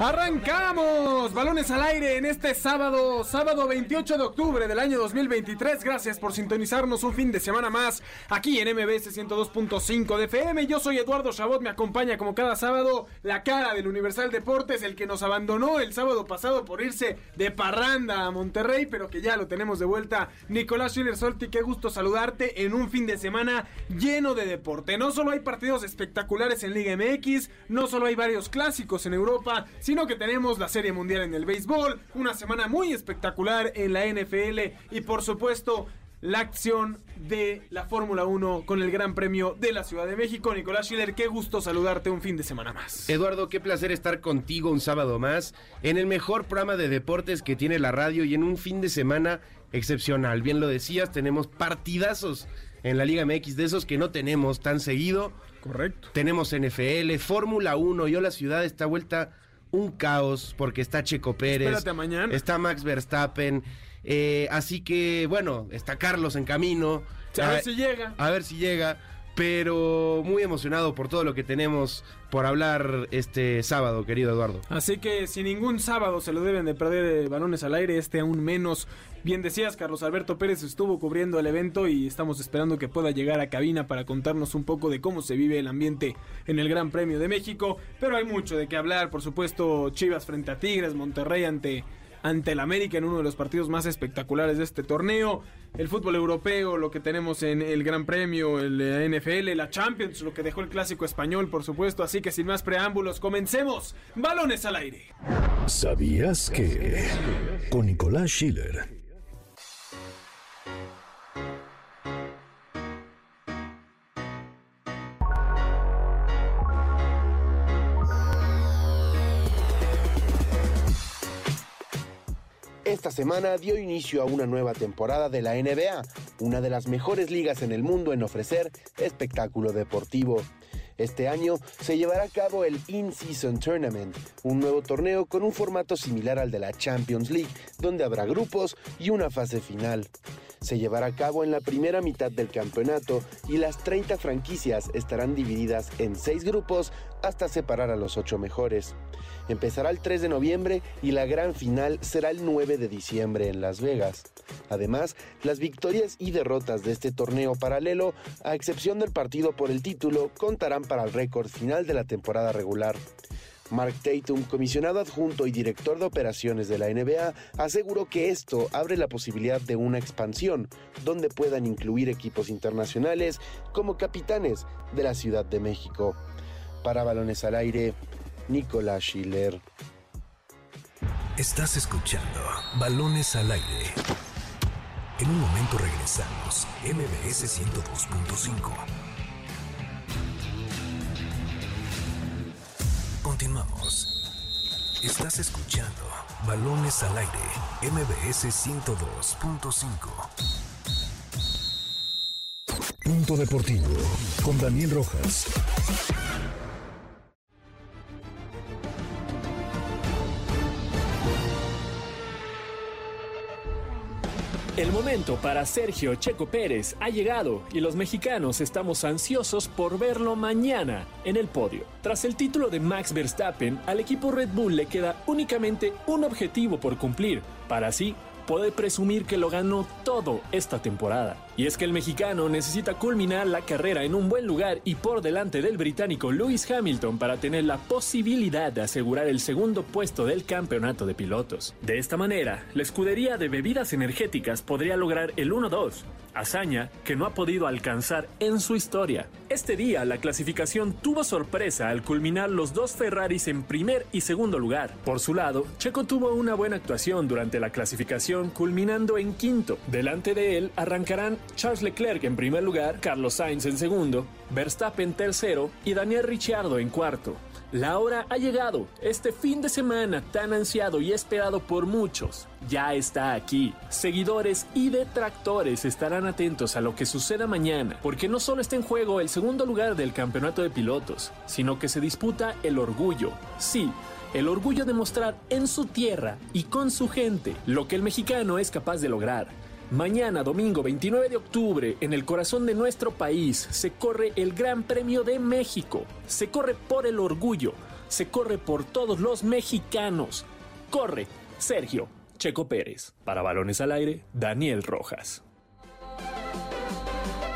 Arrancamos, balones al aire en este sábado, sábado 28 de octubre del año 2023. Gracias por sintonizarnos un fin de semana más aquí en MBS 102.5 de FM. Yo soy Eduardo Chabot, me acompaña como cada sábado la cara del Universal Deportes, el que nos abandonó el sábado pasado por irse de parranda a Monterrey, pero que ya lo tenemos de vuelta. Nicolás Schiller Solti, qué gusto saludarte en un fin de semana lleno de deporte. No solo hay partidos espectaculares en Liga MX, no solo hay varios clásicos en Europa, sino que tenemos la Serie Mundial en el béisbol, una semana muy espectacular en la NFL y por supuesto la acción de la Fórmula 1 con el Gran Premio de la Ciudad de México. Nicolás Schiller, qué gusto saludarte un fin de semana más. Eduardo, qué placer estar contigo un sábado más en el mejor programa de deportes que tiene la radio y en un fin de semana excepcional. Bien lo decías, tenemos partidazos en la Liga MX de esos que no tenemos tan seguido. Correcto. Tenemos NFL, Fórmula 1, yo la ciudad está vuelta un caos porque está Checo Pérez. Espérate mañana. Está Max Verstappen. Eh, así que, bueno, está Carlos en camino. A ver si llega. A ver si llega. Pero muy emocionado por todo lo que tenemos por hablar este sábado, querido Eduardo. Así que si ningún sábado se lo deben de perder de balones al aire, este aún menos. Bien decías, Carlos Alberto Pérez estuvo cubriendo el evento y estamos esperando que pueda llegar a cabina para contarnos un poco de cómo se vive el ambiente en el Gran Premio de México. Pero hay mucho de qué hablar, por supuesto, Chivas frente a Tigres, Monterrey ante ante el América en uno de los partidos más espectaculares de este torneo. El fútbol europeo, lo que tenemos en el Gran Premio, el NFL, la Champions, lo que dejó el clásico español, por supuesto. Así que sin más preámbulos, comencemos. Balones al aire. ¿Sabías que? Con Nicolás Schiller. Esta semana dio inicio a una nueva temporada de la NBA, una de las mejores ligas en el mundo en ofrecer espectáculo deportivo. Este año se llevará a cabo el In-Season Tournament, un nuevo torneo con un formato similar al de la Champions League, donde habrá grupos y una fase final. Se llevará a cabo en la primera mitad del campeonato y las 30 franquicias estarán divididas en 6 grupos hasta separar a los 8 mejores. Empezará el 3 de noviembre y la gran final será el 9 de diciembre en Las Vegas. Además, las victorias y derrotas de este torneo paralelo, a excepción del partido por el título, contarán para el récord final de la temporada regular. Mark Tatum, comisionado adjunto y director de operaciones de la NBA, aseguró que esto abre la posibilidad de una expansión, donde puedan incluir equipos internacionales como capitanes de la Ciudad de México. Para Balones al Aire, Nicolás Schiller. Estás escuchando Balones al aire. En un momento regresamos. MBS 102.5. Continuamos. Estás escuchando Balones al aire. MBS 102.5. Punto Deportivo con Daniel Rojas. El momento para Sergio Checo Pérez ha llegado y los mexicanos estamos ansiosos por verlo mañana en el podio. Tras el título de Max Verstappen, al equipo Red Bull le queda únicamente un objetivo por cumplir, para así poder presumir que lo ganó todo esta temporada. Y es que el mexicano necesita culminar la carrera en un buen lugar y por delante del británico Lewis Hamilton para tener la posibilidad de asegurar el segundo puesto del campeonato de pilotos. De esta manera, la escudería de bebidas energéticas podría lograr el 1-2, hazaña que no ha podido alcanzar en su historia. Este día la clasificación tuvo sorpresa al culminar los dos Ferraris en primer y segundo lugar. Por su lado, Checo tuvo una buena actuación durante la clasificación culminando en quinto. Delante de él arrancarán Charles Leclerc en primer lugar, Carlos Sainz en segundo, Verstappen tercero y Daniel Ricciardo en cuarto. La hora ha llegado, este fin de semana tan ansiado y esperado por muchos. Ya está aquí. Seguidores y detractores estarán atentos a lo que suceda mañana, porque no solo está en juego el segundo lugar del campeonato de pilotos, sino que se disputa el orgullo. Sí, el orgullo de mostrar en su tierra y con su gente lo que el mexicano es capaz de lograr. Mañana, domingo 29 de octubre, en el corazón de nuestro país, se corre el Gran Premio de México. Se corre por el orgullo. Se corre por todos los mexicanos. Corre, Sergio Checo Pérez. Para balones al aire, Daniel Rojas.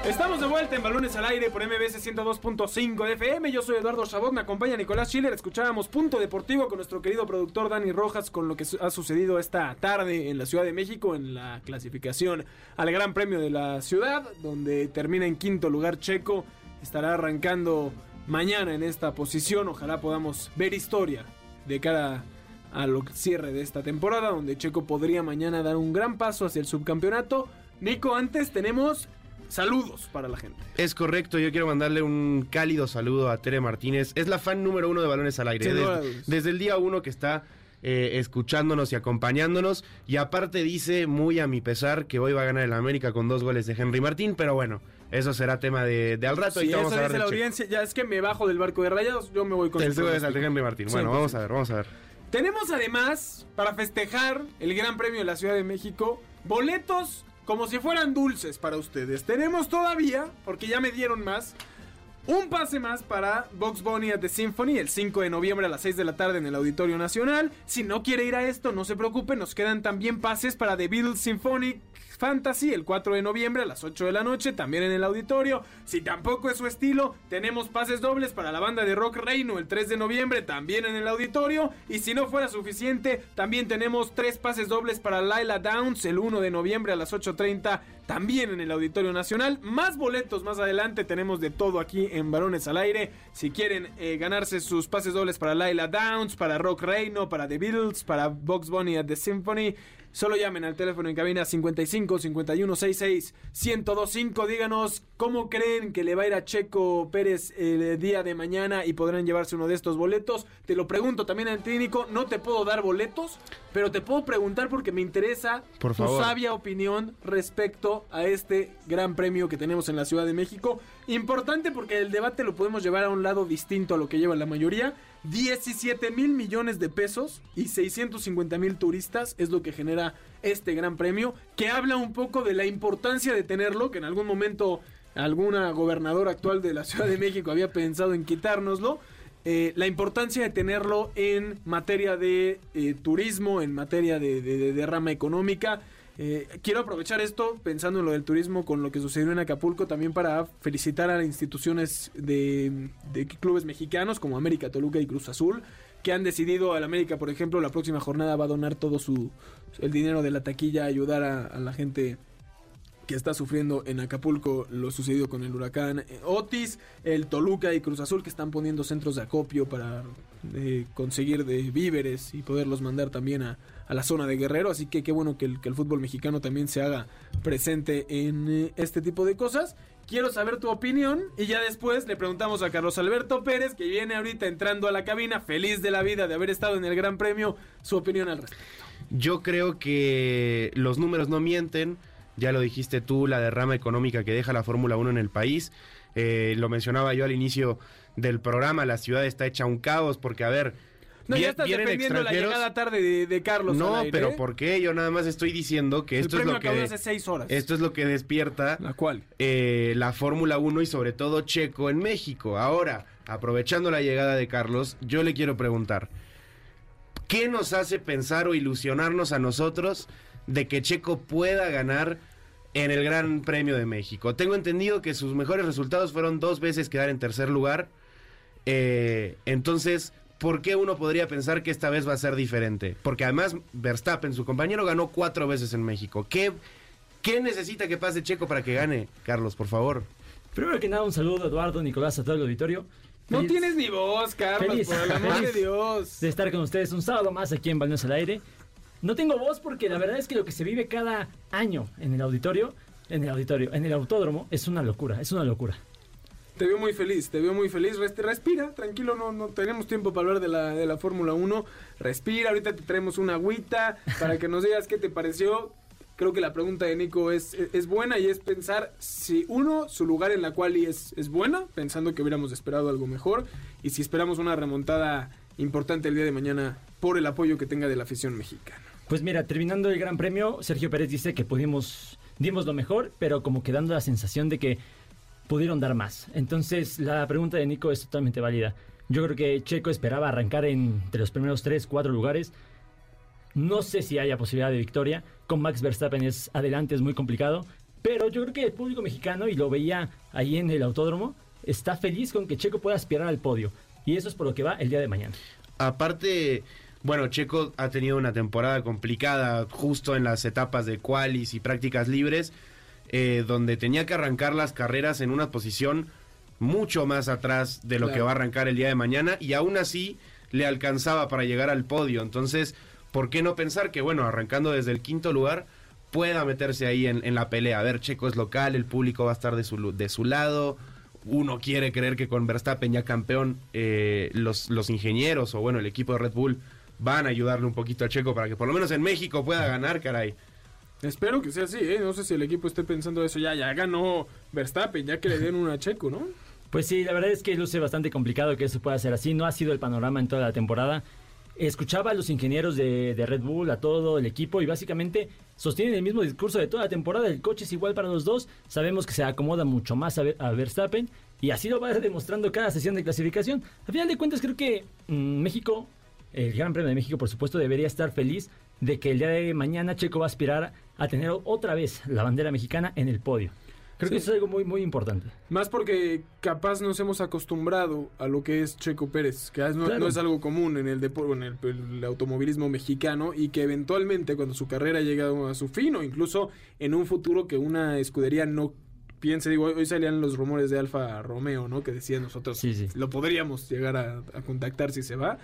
Estamos de vuelta en Balones al Aire por MBS 102.5 de FM. Yo soy Eduardo Chabot, me acompaña Nicolás Schiller. Escuchábamos Punto Deportivo con nuestro querido productor Dani Rojas con lo que ha sucedido esta tarde en la Ciudad de México en la clasificación al Gran Premio de la ciudad, donde termina en quinto lugar Checo. Estará arrancando mañana en esta posición. Ojalá podamos ver historia de cara a lo cierre de esta temporada, donde Checo podría mañana dar un gran paso hacia el subcampeonato. Nico, antes tenemos saludos para la gente. Es correcto, yo quiero mandarle un cálido saludo a Tere Martínez. Es la fan número uno de Balones al Aire. Desde, desde, el día uno que está eh, escuchándonos y acompañándonos. Y aparte dice, muy a mi pesar, que hoy va a ganar el América con dos goles de Henry Martín. Pero bueno, eso será tema de, al rato. Sí, eso dice la audiencia. Ya es que me bajo del barco de rayados, yo me voy con el de Henry Martín. Bueno, vamos a ver, vamos a ver. Tenemos además, para festejar el Gran Premio de la Ciudad de México, boletos como si fueran dulces para ustedes. Tenemos todavía, porque ya me dieron más, un pase más para Box Bunny at the Symphony el 5 de noviembre a las 6 de la tarde en el Auditorio Nacional. Si no quiere ir a esto, no se preocupe, nos quedan también pases para The Beatles Symphonic Fantasy el 4 de noviembre a las 8 de la noche, también en el auditorio. Si tampoco es su estilo, tenemos pases dobles para la banda de rock Reino el 3 de noviembre, también en el auditorio. Y si no fuera suficiente, también tenemos tres pases dobles para Laila Downs el 1 de noviembre a las 8.30, también en el Auditorio Nacional. Más boletos más adelante, tenemos de todo aquí en Varones al Aire. Si quieren eh, ganarse sus pases dobles para Laila Downs, para Rock Reino, para The Beatles, para Box Bunny at the Symphony Solo llamen al teléfono en cabina 55 51 66 1025. Díganos cómo creen que le va a ir a Checo Pérez el día de mañana y podrán llevarse uno de estos boletos. Te lo pregunto también al técnico. No te puedo dar boletos, pero te puedo preguntar porque me interesa tu sabia opinión respecto a este gran premio que tenemos en la Ciudad de México. Importante porque el debate lo podemos llevar a un lado distinto a lo que lleva la mayoría. 17 mil millones de pesos y 650 mil turistas es lo que genera este gran premio, que habla un poco de la importancia de tenerlo, que en algún momento alguna gobernadora actual de la Ciudad de México había pensado en quitárnoslo. Eh, la importancia de tenerlo en materia de eh, turismo, en materia de, de, de rama económica, eh, quiero aprovechar esto pensando en lo del turismo con lo que sucedió en Acapulco también para felicitar a instituciones de, clubes mexicanos como América, Toluca y Cruz Azul que han decidido al América, por ejemplo, la próxima jornada va a donar todo su el dinero de la taquilla a ayudar a, la gente que está sufriendo en Acapulco lo sucedido con el huracán Otis, el Toluca y Cruz Azul que están poniendo centros de acopio para eh, conseguir de víveres y poderlos mandar también a, a la zona de Guerrero. Así que qué bueno que el, que el fútbol mexicano también se haga presente en eh, este tipo de cosas. Quiero saber tu opinión y ya después le preguntamos a Carlos Alberto Pérez, que viene ahorita entrando a la cabina, feliz de la vida de haber estado en el Gran Premio, su opinión al respecto. Yo creo que los números no mienten, ya lo dijiste tú, la derrama económica que deja la Fórmula 1 en el país. Eh, lo mencionaba yo al inicio del programa, la ciudad está hecha un caos porque, a ver, no, ya estás defendiendo la llegada tarde de, Carlos. No, pero ¿eh? ¿por qué? Yo nada más estoy diciendo que esto es lo que. Hace seis horas. Esto es lo que despierta. ¿La cual? Eh, la Fórmula 1 y sobre todo Checo en México. Ahora, aprovechando la llegada de Carlos, yo le quiero preguntar. ¿Qué nos hace pensar o ilusionarnos a nosotros de que Checo pueda ganar en el Gran Premio de México? Tengo entendido que sus mejores resultados fueron dos veces quedar en tercer lugar. Eh, entonces, ¿por qué uno podría pensar que esta vez va a ser diferente? Porque además Verstappen, su compañero, ganó cuatro veces en México. ¿Qué, qué necesita que pase Checo para que gane? Carlos, por favor. Primero que nada, un saludo a Eduardo, Nicolás, a todo el auditorio. No tienes ni voz, Carlos, por el amor de Dios. De estar con ustedes un sábado más aquí en Balneos al Aire. No tengo voz porque la verdad es que lo que se vive cada año en el auditorio en el auditorio, en el autódromo, es una locura, es una locura. Te veo muy feliz, te veo muy feliz. Res- Respira, tranquilo, no, no tenemos tiempo para hablar de la, de la Fórmula 1. Respira, ahorita te traemos una agüita para que nos digas qué te pareció. Creo que la pregunta de Nico es, es buena y es pensar si uno, su lugar en la quali es, es buena, pensando que hubiéramos esperado algo mejor, y si esperamos una remontada importante el día de mañana por el apoyo que tenga de la afición mexicana. Pues mira, terminando el Gran Premio, Sergio Pérez dice que pudimos, dimos lo mejor, pero como que dando la sensación de que pudieron dar más. Entonces, la pregunta de Nico es totalmente válida. Yo creo que Checo esperaba arrancar entre los primeros 3, 4 lugares. No sé si haya posibilidad de victoria. Con Max Verstappen es adelante, es muy complicado. Pero yo creo que el público mexicano, y lo veía ahí en el autódromo, está feliz con que Checo pueda aspirar al podio. Y eso es por lo que va el día de mañana. Aparte, bueno, Checo ha tenido una temporada complicada justo en las etapas de qualis y prácticas libres, eh, donde tenía que arrancar las carreras en una posición mucho más atrás de lo Claro. que va a arrancar el día de mañana y aún así le alcanzaba para llegar al podio. Entonces, ¿por qué no pensar que, bueno, arrancando desde el quinto lugar, pueda meterse ahí en, en la pelea? A ver, Checo es local, el público va a estar de su, de su lado. Uno quiere creer que con Verstappen ya campeón, eh, los, los ingenieros o bueno, el equipo de Red Bull van a ayudarle un poquito a Checo para que por lo menos en México pueda ganar, caray. Espero que sea así, ¿eh? No sé si el equipo esté pensando eso. Ya, ya ganó Verstappen, ya que le den una a Checo, ¿no? Pues sí, la verdad es que luce bastante complicado que eso pueda ser así. No ha sido el panorama en toda la temporada. Escuchaba a los ingenieros de, de Red Bull, a todo el equipo, y básicamente sostienen el mismo discurso de toda la temporada. El coche es igual para los dos. Sabemos que se acomoda mucho más a, Ver- a Verstappen, y así lo va demostrando cada sesión de clasificación. A final de cuentas, creo que mm, México, el Gran Premio de México, por supuesto, debería estar feliz de que el día de mañana Checo va a aspirar a tener otra vez la bandera mexicana en el podio. Creo que Sí. eso es algo muy, muy importante. Más porque capaz nos hemos acostumbrado a lo que es Checo Pérez, que no, Claro. no es algo común en el deporte, en el, el automovilismo mexicano y que eventualmente cuando su carrera llega a su fin o incluso en un futuro que una escudería no piense, digo, hoy salían los rumores de Alfa Romeo, ¿no? Que decían nosotros Sí, sí. lo podríamos llegar a, a contactar si se va.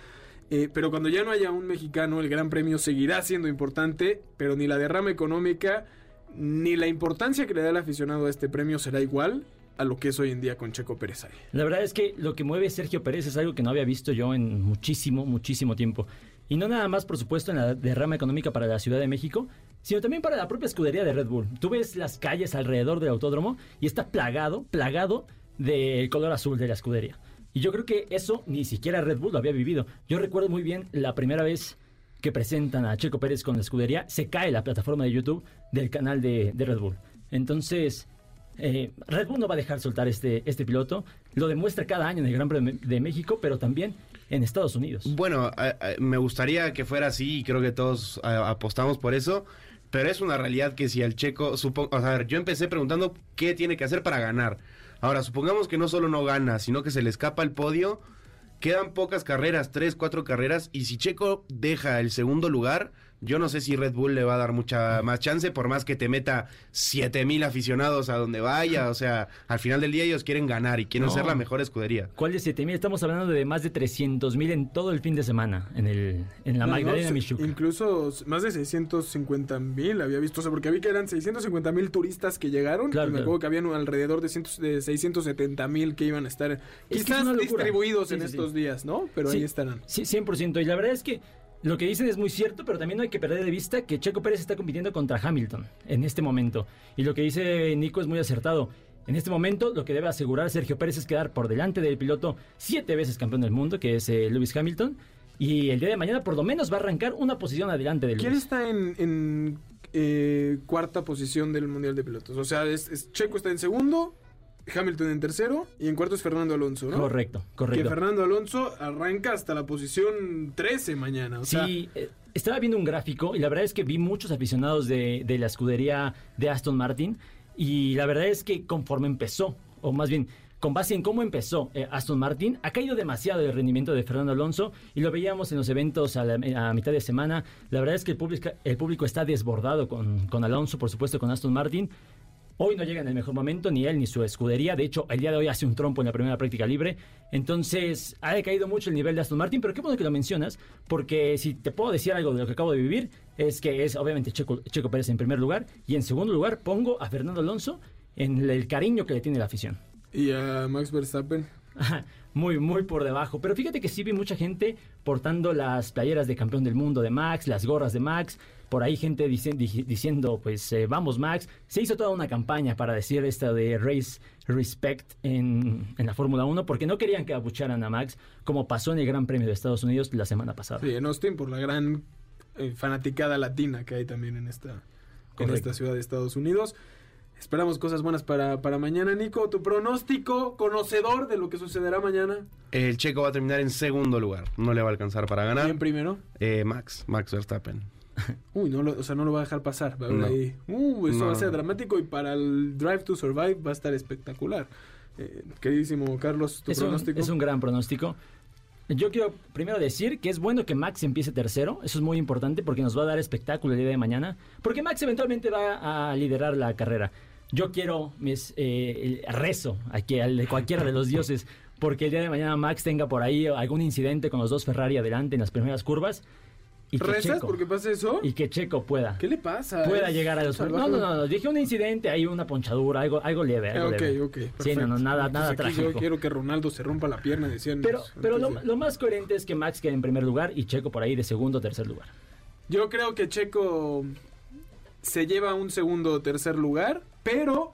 Eh, pero cuando ya no haya un mexicano, el Gran Premio seguirá siendo importante, pero ni la derrama económica ni la importancia que le da el aficionado a este premio será igual a lo que es hoy en día con Checo Pérez ahí. La verdad es que lo que mueve Sergio Pérez es algo que no había visto yo en muchísimo, muchísimo tiempo. Y no nada más, por supuesto, en la derrama económica para la Ciudad de México, sino también para la propia escudería de Red Bull. Tú ves las calles alrededor del autódromo y está plagado, plagado del color azul de la escudería. Y yo creo que eso ni siquiera Red Bull lo había vivido. Yo recuerdo muy bien la primera vez que presentan a Checo Pérez con la escudería, se cae la plataforma de YouTube del canal de, de Red Bull. Entonces, eh, Red Bull no va a dejar soltar este, este piloto. Lo demuestra cada año en el Gran Premio de México, pero también en Estados Unidos. Bueno, a- me gustaría que fuera así y creo que todos apostamos por eso. Pero es una realidad que si al checo, supo- o sea, yo empecé preguntando qué tiene que hacer para ganar. Ahora, supongamos que no solo no gana, sino que se le escapa el podio. Quedan pocas carreras, tres, cuatro carreras. Y si Checo deja el segundo lugar, yo no sé si Red Bull le va a dar mucha más chance, por más que te meta 7000 aficionados a donde vaya. O sea, al final del día ellos quieren ganar y quieren No. ser la mejor escudería. ¿Cuál de 7000? Estamos hablando de más de 300 mil en todo el fin de semana en, el, en la No, Magdalena no, Michuca. Incluso más de 650 mil había visto, o sea, porque vi que eran 650 mil turistas que llegaron. Claro, y me claro. acuerdo que habían alrededor de, cientos- de 670 mil que iban a estar Es que es quizás distribuidos Sí, en sí, sí. estos días, ¿no? Pero Sí. ahí estarán. Sí, 100%. Y la verdad es que lo que dicen es muy cierto, pero también no hay que perder de vista que Checo Pérez está compitiendo contra Hamilton en este momento. Y lo que dice Nico es muy acertado. En este momento, lo que debe asegurar Sergio Pérez es quedar por delante del piloto siete veces campeón del mundo, que es eh, Lewis Hamilton. Y el día de mañana, por lo menos, va a arrancar una posición adelante de ¿Quién Lewis. está en, en, eh, cuarta posición del Mundial de Pilotos? O sea, es, es- Checo está en segundo, Hamilton en tercero y en cuarto es Fernando Alonso, ¿no? Correcto, Que correcto. Fernando Alonso arranca hasta la posición 13 mañana. O Sí, eh, estaba viendo un gráfico y la verdad es que vi muchos aficionados de, de la escudería de Aston Martin y la verdad es que conforme empezó, o más bien con base en cómo empezó eh, Aston Martin, ha caído demasiado el rendimiento de Fernando Alonso y lo veíamos en los eventos a, la, a mitad de semana. La verdad es que el público, el público está desbordado con, con Alonso, por supuesto con Aston Martin. Hoy no llega en el mejor momento, ni él ni su escudería. De hecho, el día de hoy hace un trompo en la primera práctica libre. Entonces, ha decaído mucho el nivel de Aston Martin, pero qué bueno que lo mencionas, porque si te puedo decir algo de lo que acabo de vivir, es que es obviamente Checo, Checo Pérez en primer lugar, y en segundo lugar pongo a Fernando Alonso en el cariño que le tiene la afición. ¿Y a Max Verstappen? Muy, muy por debajo. Pero fíjate que sí vi mucha gente portando las playeras de campeón del mundo de Max, las gorras de Max. Por ahí gente diciendo, pues eh, vamos Max. Se hizo toda una campaña para decir esta de Race Respect en, en la Fórmula 1 porque no querían que abucharan a Max como pasó en el Gran Premio de Estados Unidos la semana pasada. Sí, en Austin por la gran eh, fanaticada latina que hay también en esta, en esta ciudad de Estados Unidos. Esperamos cosas buenas para, para mañana, Nico. Tu pronóstico, conocedor de lo que sucederá mañana. El checo va a terminar en segundo lugar. No le va a alcanzar para ganar. ¿Quién primero? Eh, Max, Max Verstappen. Uy, no lo, o sea, no lo va a dejar pasar. Va a haber ahí. Uh, eso va a ser dramático y para el Drive to Survive va a estar espectacular. Eh, queridísimo Carlos, tu es pronóstico. Un, es un gran pronóstico. Yo quiero primero decir que es bueno que Max empiece tercero. Eso es muy importante porque nos va a dar espectáculo el día de mañana. Porque Max eventualmente va a liderar la carrera. Yo quiero mis, eh, rezo aquí al cualquiera de los dioses porque el día de mañana Max tenga por ahí algún incidente con los dos Ferrari adelante en las primeras curvas. Y que ¿Rezas Checo, porque pasa eso? Y que Checo pueda. ¿Qué le pasa? Pueda llegar a los... No, no, no, dije un incidente, hay una ponchadura, algo, algo leve. Algo ok, leve. ok. Sí, no, no, nada, nada trágico. Yo quiero que Ronaldo se rompa la pierna, decían. Pero, pero lo, lo, más coherente es que Max quede en primer lugar y Checo por ahí de segundo o tercer lugar. Yo creo que Checo se lleva un segundo o tercer lugar, pero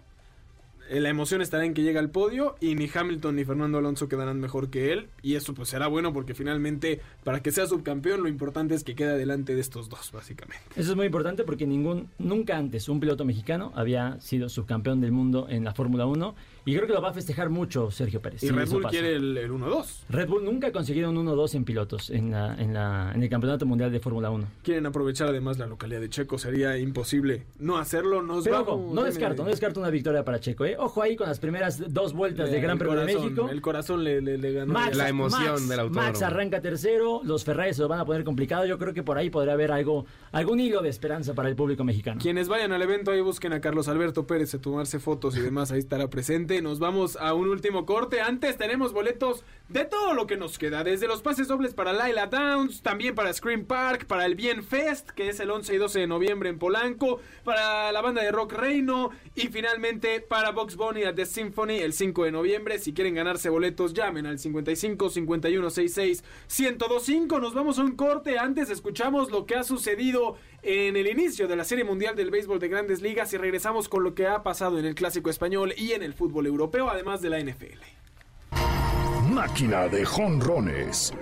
eh, la emoción estará en que llega al podio y ni Hamilton ni Fernando Alonso quedarán mejor que él y eso pues será bueno porque finalmente para que sea subcampeón lo importante es que quede adelante de estos dos básicamente. Eso es muy importante porque ningún nunca antes un piloto mexicano había sido subcampeón del mundo en la Fórmula 1 y creo que lo va a festejar mucho Sergio Pérez. Y Red Bull quiere el, 1-2. Red Bull nunca ha conseguido un 1-2 en pilotos en, la, en, la, en el Campeonato Mundial de Fórmula 1. Quieren aprovechar además la localidad de Checo. Sería imposible no hacerlo. Nos Pero ojo, no descarto, no descarto una victoria para Checo. ¿eh? Ojo ahí con las primeras dos vueltas de Gran Premio de México. El corazón le, le, ganó. la emoción Max, del autódromo. Max arranca tercero, los Ferrari se lo van a poner complicado. Yo creo que por ahí podría haber algo, algún hilo de esperanza para el público mexicano. Quienes vayan al evento ahí busquen a Carlos Alberto Pérez a tomarse fotos y demás. Ahí estará presente. Nos vamos a un último corte. Antes tenemos boletos de todo lo que nos queda. Desde los pases dobles para Laila Downs, también para Scream Park, para el Bien Fest, que es el 11 y 12 de noviembre en Polanco, para la banda de rock Reino y finalmente para Box Bunny at The Symphony el 5 de noviembre. Si quieren ganarse boletos, llamen al 55 51 66 1025. Nos vamos a un corte. Antes escuchamos lo que ha sucedido en el inicio de la Serie Mundial del Béisbol de Grandes Ligas y regresamos con lo que ha pasado en el Clásico Español y en el fútbol europeo, además de la NFL. Máquina de jonrones.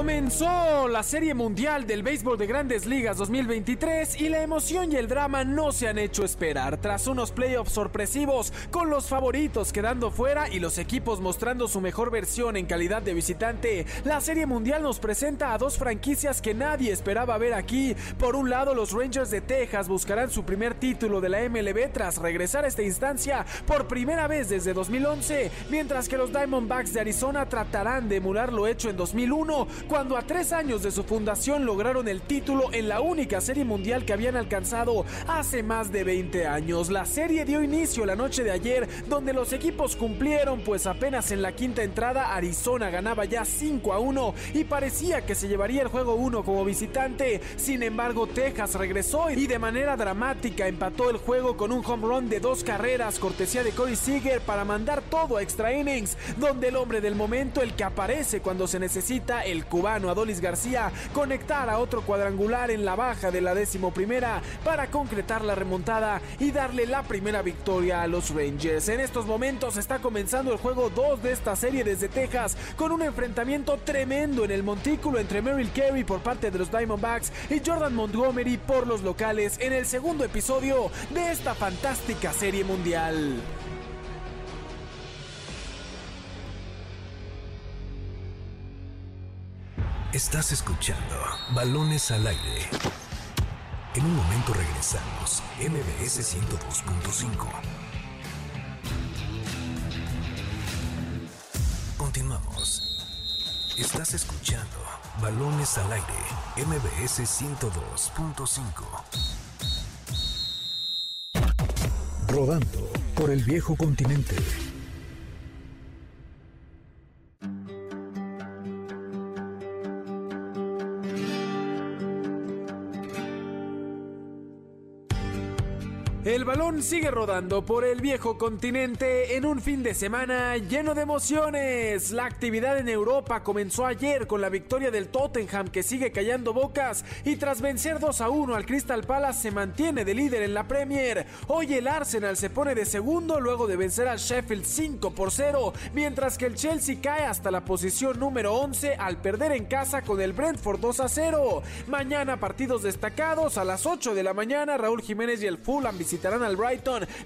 Comenzó la Serie Mundial del Béisbol de Grandes Ligas 2023 y la emoción y el drama no se han hecho esperar. Tras unos playoffs sorpresivos, con los favoritos quedando fuera y los equipos mostrando su mejor versión en calidad de visitante, la Serie Mundial nos presenta a dos franquicias que nadie esperaba ver aquí. Por un lado, los Rangers de Texas buscarán su primer título de la MLB tras regresar a esta instancia por primera vez desde 2011, mientras que los Diamondbacks de Arizona tratarán de emular lo hecho en 2001 cuando a tres años de su fundación lograron el título en la única serie mundial que habían alcanzado hace más de 20 años. La serie dio inicio la noche de ayer, donde los equipos cumplieron, pues apenas en la quinta entrada Arizona ganaba ya 5 a 1 y parecía que se llevaría el juego 1 como visitante. Sin embargo, Texas regresó y de manera dramática empató el juego con un home run de dos carreras, cortesía de Corey Seager, para mandar todo a extra innings, donde el hombre del momento, el que aparece cuando se necesita, el cubano Adolis García conectar a otro cuadrangular en la baja de la décimo primera para concretar la remontada y darle la primera victoria a los Rangers. En estos momentos está comenzando el juego 2 de esta serie desde Texas con un enfrentamiento tremendo en el montículo entre Merrill Carey por parte de los Diamondbacks y Jordan Montgomery por los locales en el segundo episodio de esta fantástica serie mundial. Estás escuchando Balones al aire. En un momento regresamos. MBS 102.5. Continuamos. Estás escuchando Balones al Aire, MBS 102.5. Rodando por el viejo continente. Sigue rodando por el viejo continente en un fin de semana lleno de emociones. La actividad en Europa comenzó ayer con la victoria del Tottenham que sigue callando bocas y tras vencer 2 a 1 al Crystal Palace se mantiene de líder en la Premier. Hoy el Arsenal se pone de segundo luego de vencer al Sheffield 5 por 0, mientras que el Chelsea cae hasta la posición número 11 al perder en casa con el Brentford 2 a 0. Mañana partidos destacados a las 8 de la mañana Raúl Jiménez y el Fulham visitarán al Brighton,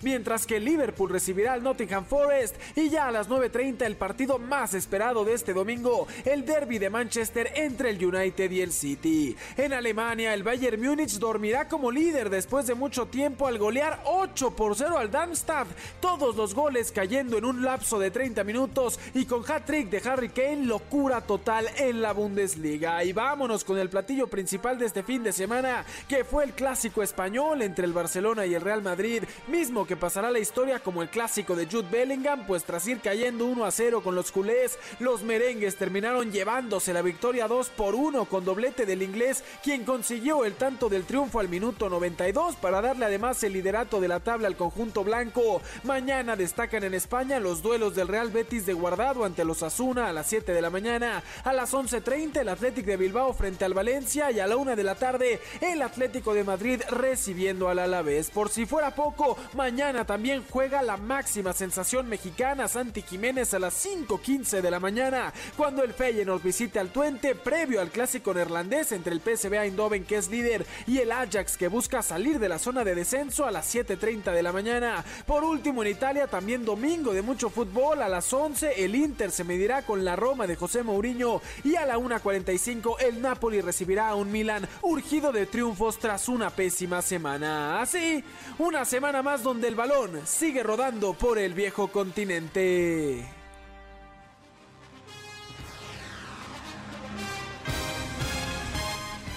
mientras que Liverpool recibirá al Nottingham Forest y ya a las 9.30 el partido más esperado de este domingo, el derby de Manchester entre el United y el City. En Alemania, el Bayern Múnich dormirá como líder después de mucho tiempo al golear 8 por 0 al Darmstadt, todos los goles cayendo en un lapso de 30 minutos y con hat-trick de Harry Kane, locura total en la Bundesliga. Y vámonos con el platillo principal de este fin de semana, que fue el clásico español entre el Barcelona y el Real Madrid, mismo que pasará la historia como el clásico de Jude Bellingham, pues tras ir cayendo 1 a 0 con los culés, los merengues terminaron llevándose la victoria 2 por 1 con doblete del inglés, quien consiguió el tanto del triunfo al minuto 92 para darle además el liderato de la tabla al conjunto blanco. Mañana destacan en España los duelos del Real Betis de Guardado ante los Asuna a las 7 de la mañana, a las 11.30 el Athletic de Bilbao frente al Valencia y a la 1 de la tarde el Atlético de Madrid recibiendo al Alavés. Por si fuera poco, mañana también juega la máxima sensación mexicana Santi Jiménez a las 5.15 de la mañana, cuando el Feyenoord visite al Twente previo al clásico neerlandés entre el PSV Eindhoven que es líder y el Ajax que busca salir de la zona de descenso a las 7.30 de la mañana. Por último en Italia también domingo de mucho fútbol a las 11 el Inter se medirá con la Roma de José Mourinho y a la 1.45 el Napoli recibirá a un Milan urgido de triunfos tras una pésima semana. Así, una semana más donde el balón sigue rodando por el viejo continente.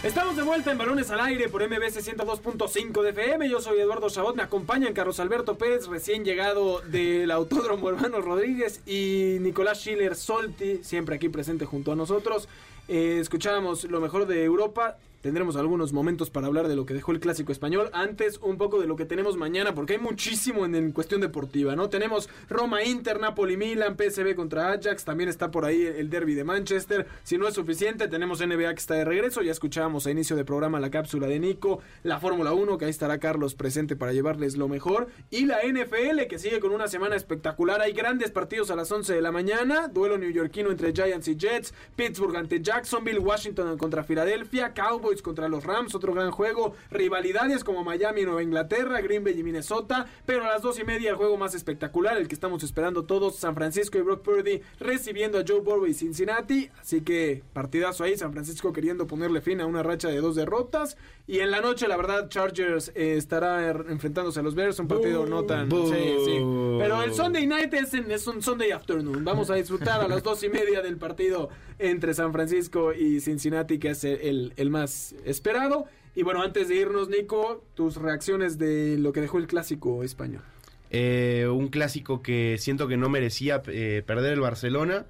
Estamos de vuelta en Balones al Aire por MBC 102.5 de FM. Yo soy Eduardo Chabot. Me acompañan Carlos Alberto Pérez, recién llegado del Autódromo Hermano Rodríguez, y Nicolás Schiller Solti, siempre aquí presente junto a nosotros. Eh, escuchábamos lo mejor de Europa. Tendremos algunos momentos para hablar de lo que dejó el clásico español. Antes, un poco de lo que tenemos mañana, porque hay muchísimo en, cuestión deportiva, ¿no? Tenemos Roma Inter, Napoli Milan, PSV contra Ajax, también está por ahí el derby de Manchester. Si no es suficiente, tenemos NBA que está de regreso. Ya escuchábamos a inicio de programa la cápsula de Nico, la Fórmula 1, que ahí estará Carlos presente para llevarles lo mejor. Y la NFL, que sigue con una semana espectacular. Hay grandes partidos a las 11 de la mañana. Duelo neoyorquino entre Giants y Jets. Pittsburgh ante Jacksonville. Washington contra Filadelfia. Cowboys contra los Rams, otro gran juego. Rivalidades como Miami Nueva Inglaterra, Green Bay y Minnesota. Pero a las dos y media el juego más espectacular, el que estamos esperando todos, San Francisco y Brock Purdy recibiendo a Joe Burrow y Cincinnati. Así que partidazo ahí, San Francisco queriendo ponerle fin a una racha de dos derrotas. Y en la noche, la verdad, Chargers eh, estará er- enfrentándose a los Bears, un partido no tan... Boo. Sí, sí. Pero el Sunday Night es, en- es un Sunday Afternoon. Vamos a disfrutar a las dos y media del partido entre San Francisco y Cincinnati, que es el, el más esperado. Y bueno, antes de irnos, Nico, tus reacciones de lo que dejó el clásico español. Eh, un clásico que siento que no merecía eh, perder el Barcelona.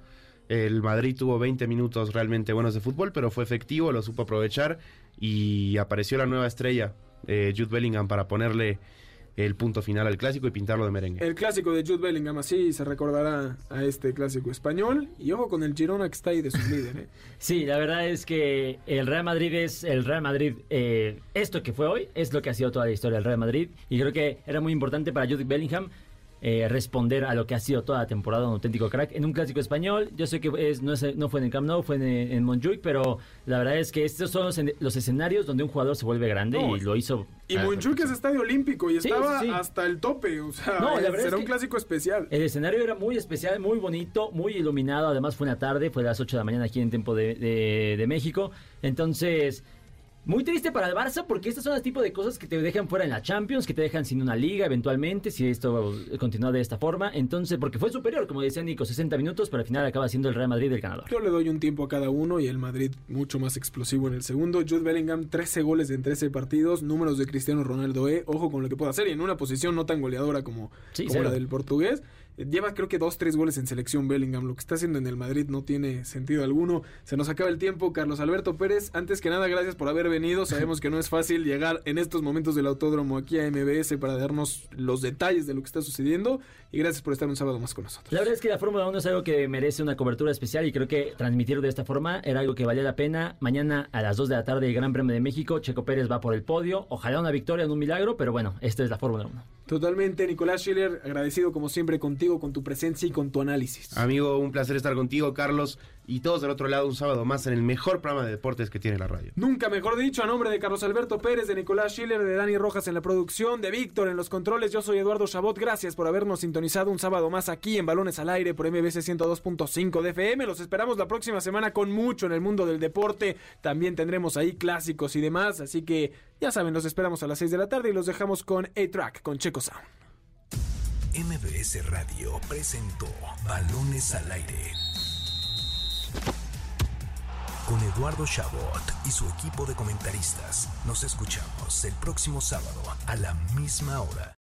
El Madrid tuvo 20 minutos realmente buenos de fútbol, pero fue efectivo, lo supo aprovechar y apareció la nueva estrella, eh, Jude Bellingham, para ponerle el punto final al clásico y pintarlo de merengue. El clásico de Jude Bellingham, así se recordará a este clásico español. Y ojo con el Girona que está ahí de su líder. ¿eh? Sí, la verdad es que el Real Madrid es el Real Madrid. eh, esto que fue hoy es lo que ha sido toda la historia del Real Madrid. Y creo que era muy importante para Jude Bellingham eh, responder a lo que ha sido toda la temporada un auténtico crack en un clásico español. Yo sé que es, no, es- no fue en el Camp Nou, fue en, en Montjuic, pero la verdad es que estos son los, en- los escenarios donde un jugador se vuelve grande No, y lo hizo. Y Montjuic es estadio olímpico y Sí, estaba sí, hasta el tope. O sea, No, la verdad será es un clásico especial. El escenario era muy especial, muy bonito, muy iluminado. Además, fue una tarde, fue a las 8 de la mañana aquí en tiempo de, de- de México. Entonces, Muy triste para el Barça porque estas son las tipo de cosas que te dejan fuera en la Champions, que te dejan sin una liga eventualmente, si esto continúa de esta forma. Entonces, porque fue superior, como decía Nico, 60 minutos, pero al final acaba siendo el Real Madrid el ganador. Yo le doy un tiempo a cada uno y el Madrid mucho más explosivo en el segundo. Jude Bellingham, 13 goles en 13 partidos, números de Cristiano Ronaldo, eh. Ojo con lo que puede hacer y en una posición no tan goleadora como, Sí, como la del portugués. Lleva creo que dos, tres goles en selección Bellingham. Lo que está haciendo en el Madrid no tiene sentido alguno. Se nos acaba el tiempo. Carlos Alberto Pérez, antes que nada, gracias por haber venido. Sabemos que no es fácil llegar en estos momentos del autódromo aquí a MBS para darnos los detalles de lo que está sucediendo. Y gracias por estar un sábado más con nosotros. La verdad es que la Fórmula 1 es algo que merece una cobertura especial y creo que transmitirlo de esta forma era algo que valía la pena. Mañana a las 2 de la tarde el Gran Premio de México, Checo Pérez va por el podio. Ojalá una victoria en un milagro, pero bueno, esta es la Fórmula 1. Totalmente, Nicolás Schiller, agradecido como siempre contigo, con tu presencia y con tu análisis. Amigo, un placer estar contigo, Carlos. Y todos del otro lado, un sábado más en el mejor programa de deportes que tiene la radio. Nunca mejor dicho, a nombre de Carlos Alberto Pérez, de Nicolás Schiller, de Dani Rojas en la producción, de Víctor en los controles, yo soy Eduardo Chabot. Gracias por habernos sintonizado un sábado más aquí en Balones al Aire por MBC 102.5 de FM. Los esperamos la próxima semana con mucho en el mundo del deporte. También tendremos ahí clásicos y demás. Así que ya saben, los esperamos a las 6 de la tarde y los dejamos con A-Track, con Checo Sound. MBS Radio presentó Balones al Aire. Con Eduardo Chabot y su equipo de comentaristas, nos escuchamos el próximo sábado a la misma hora.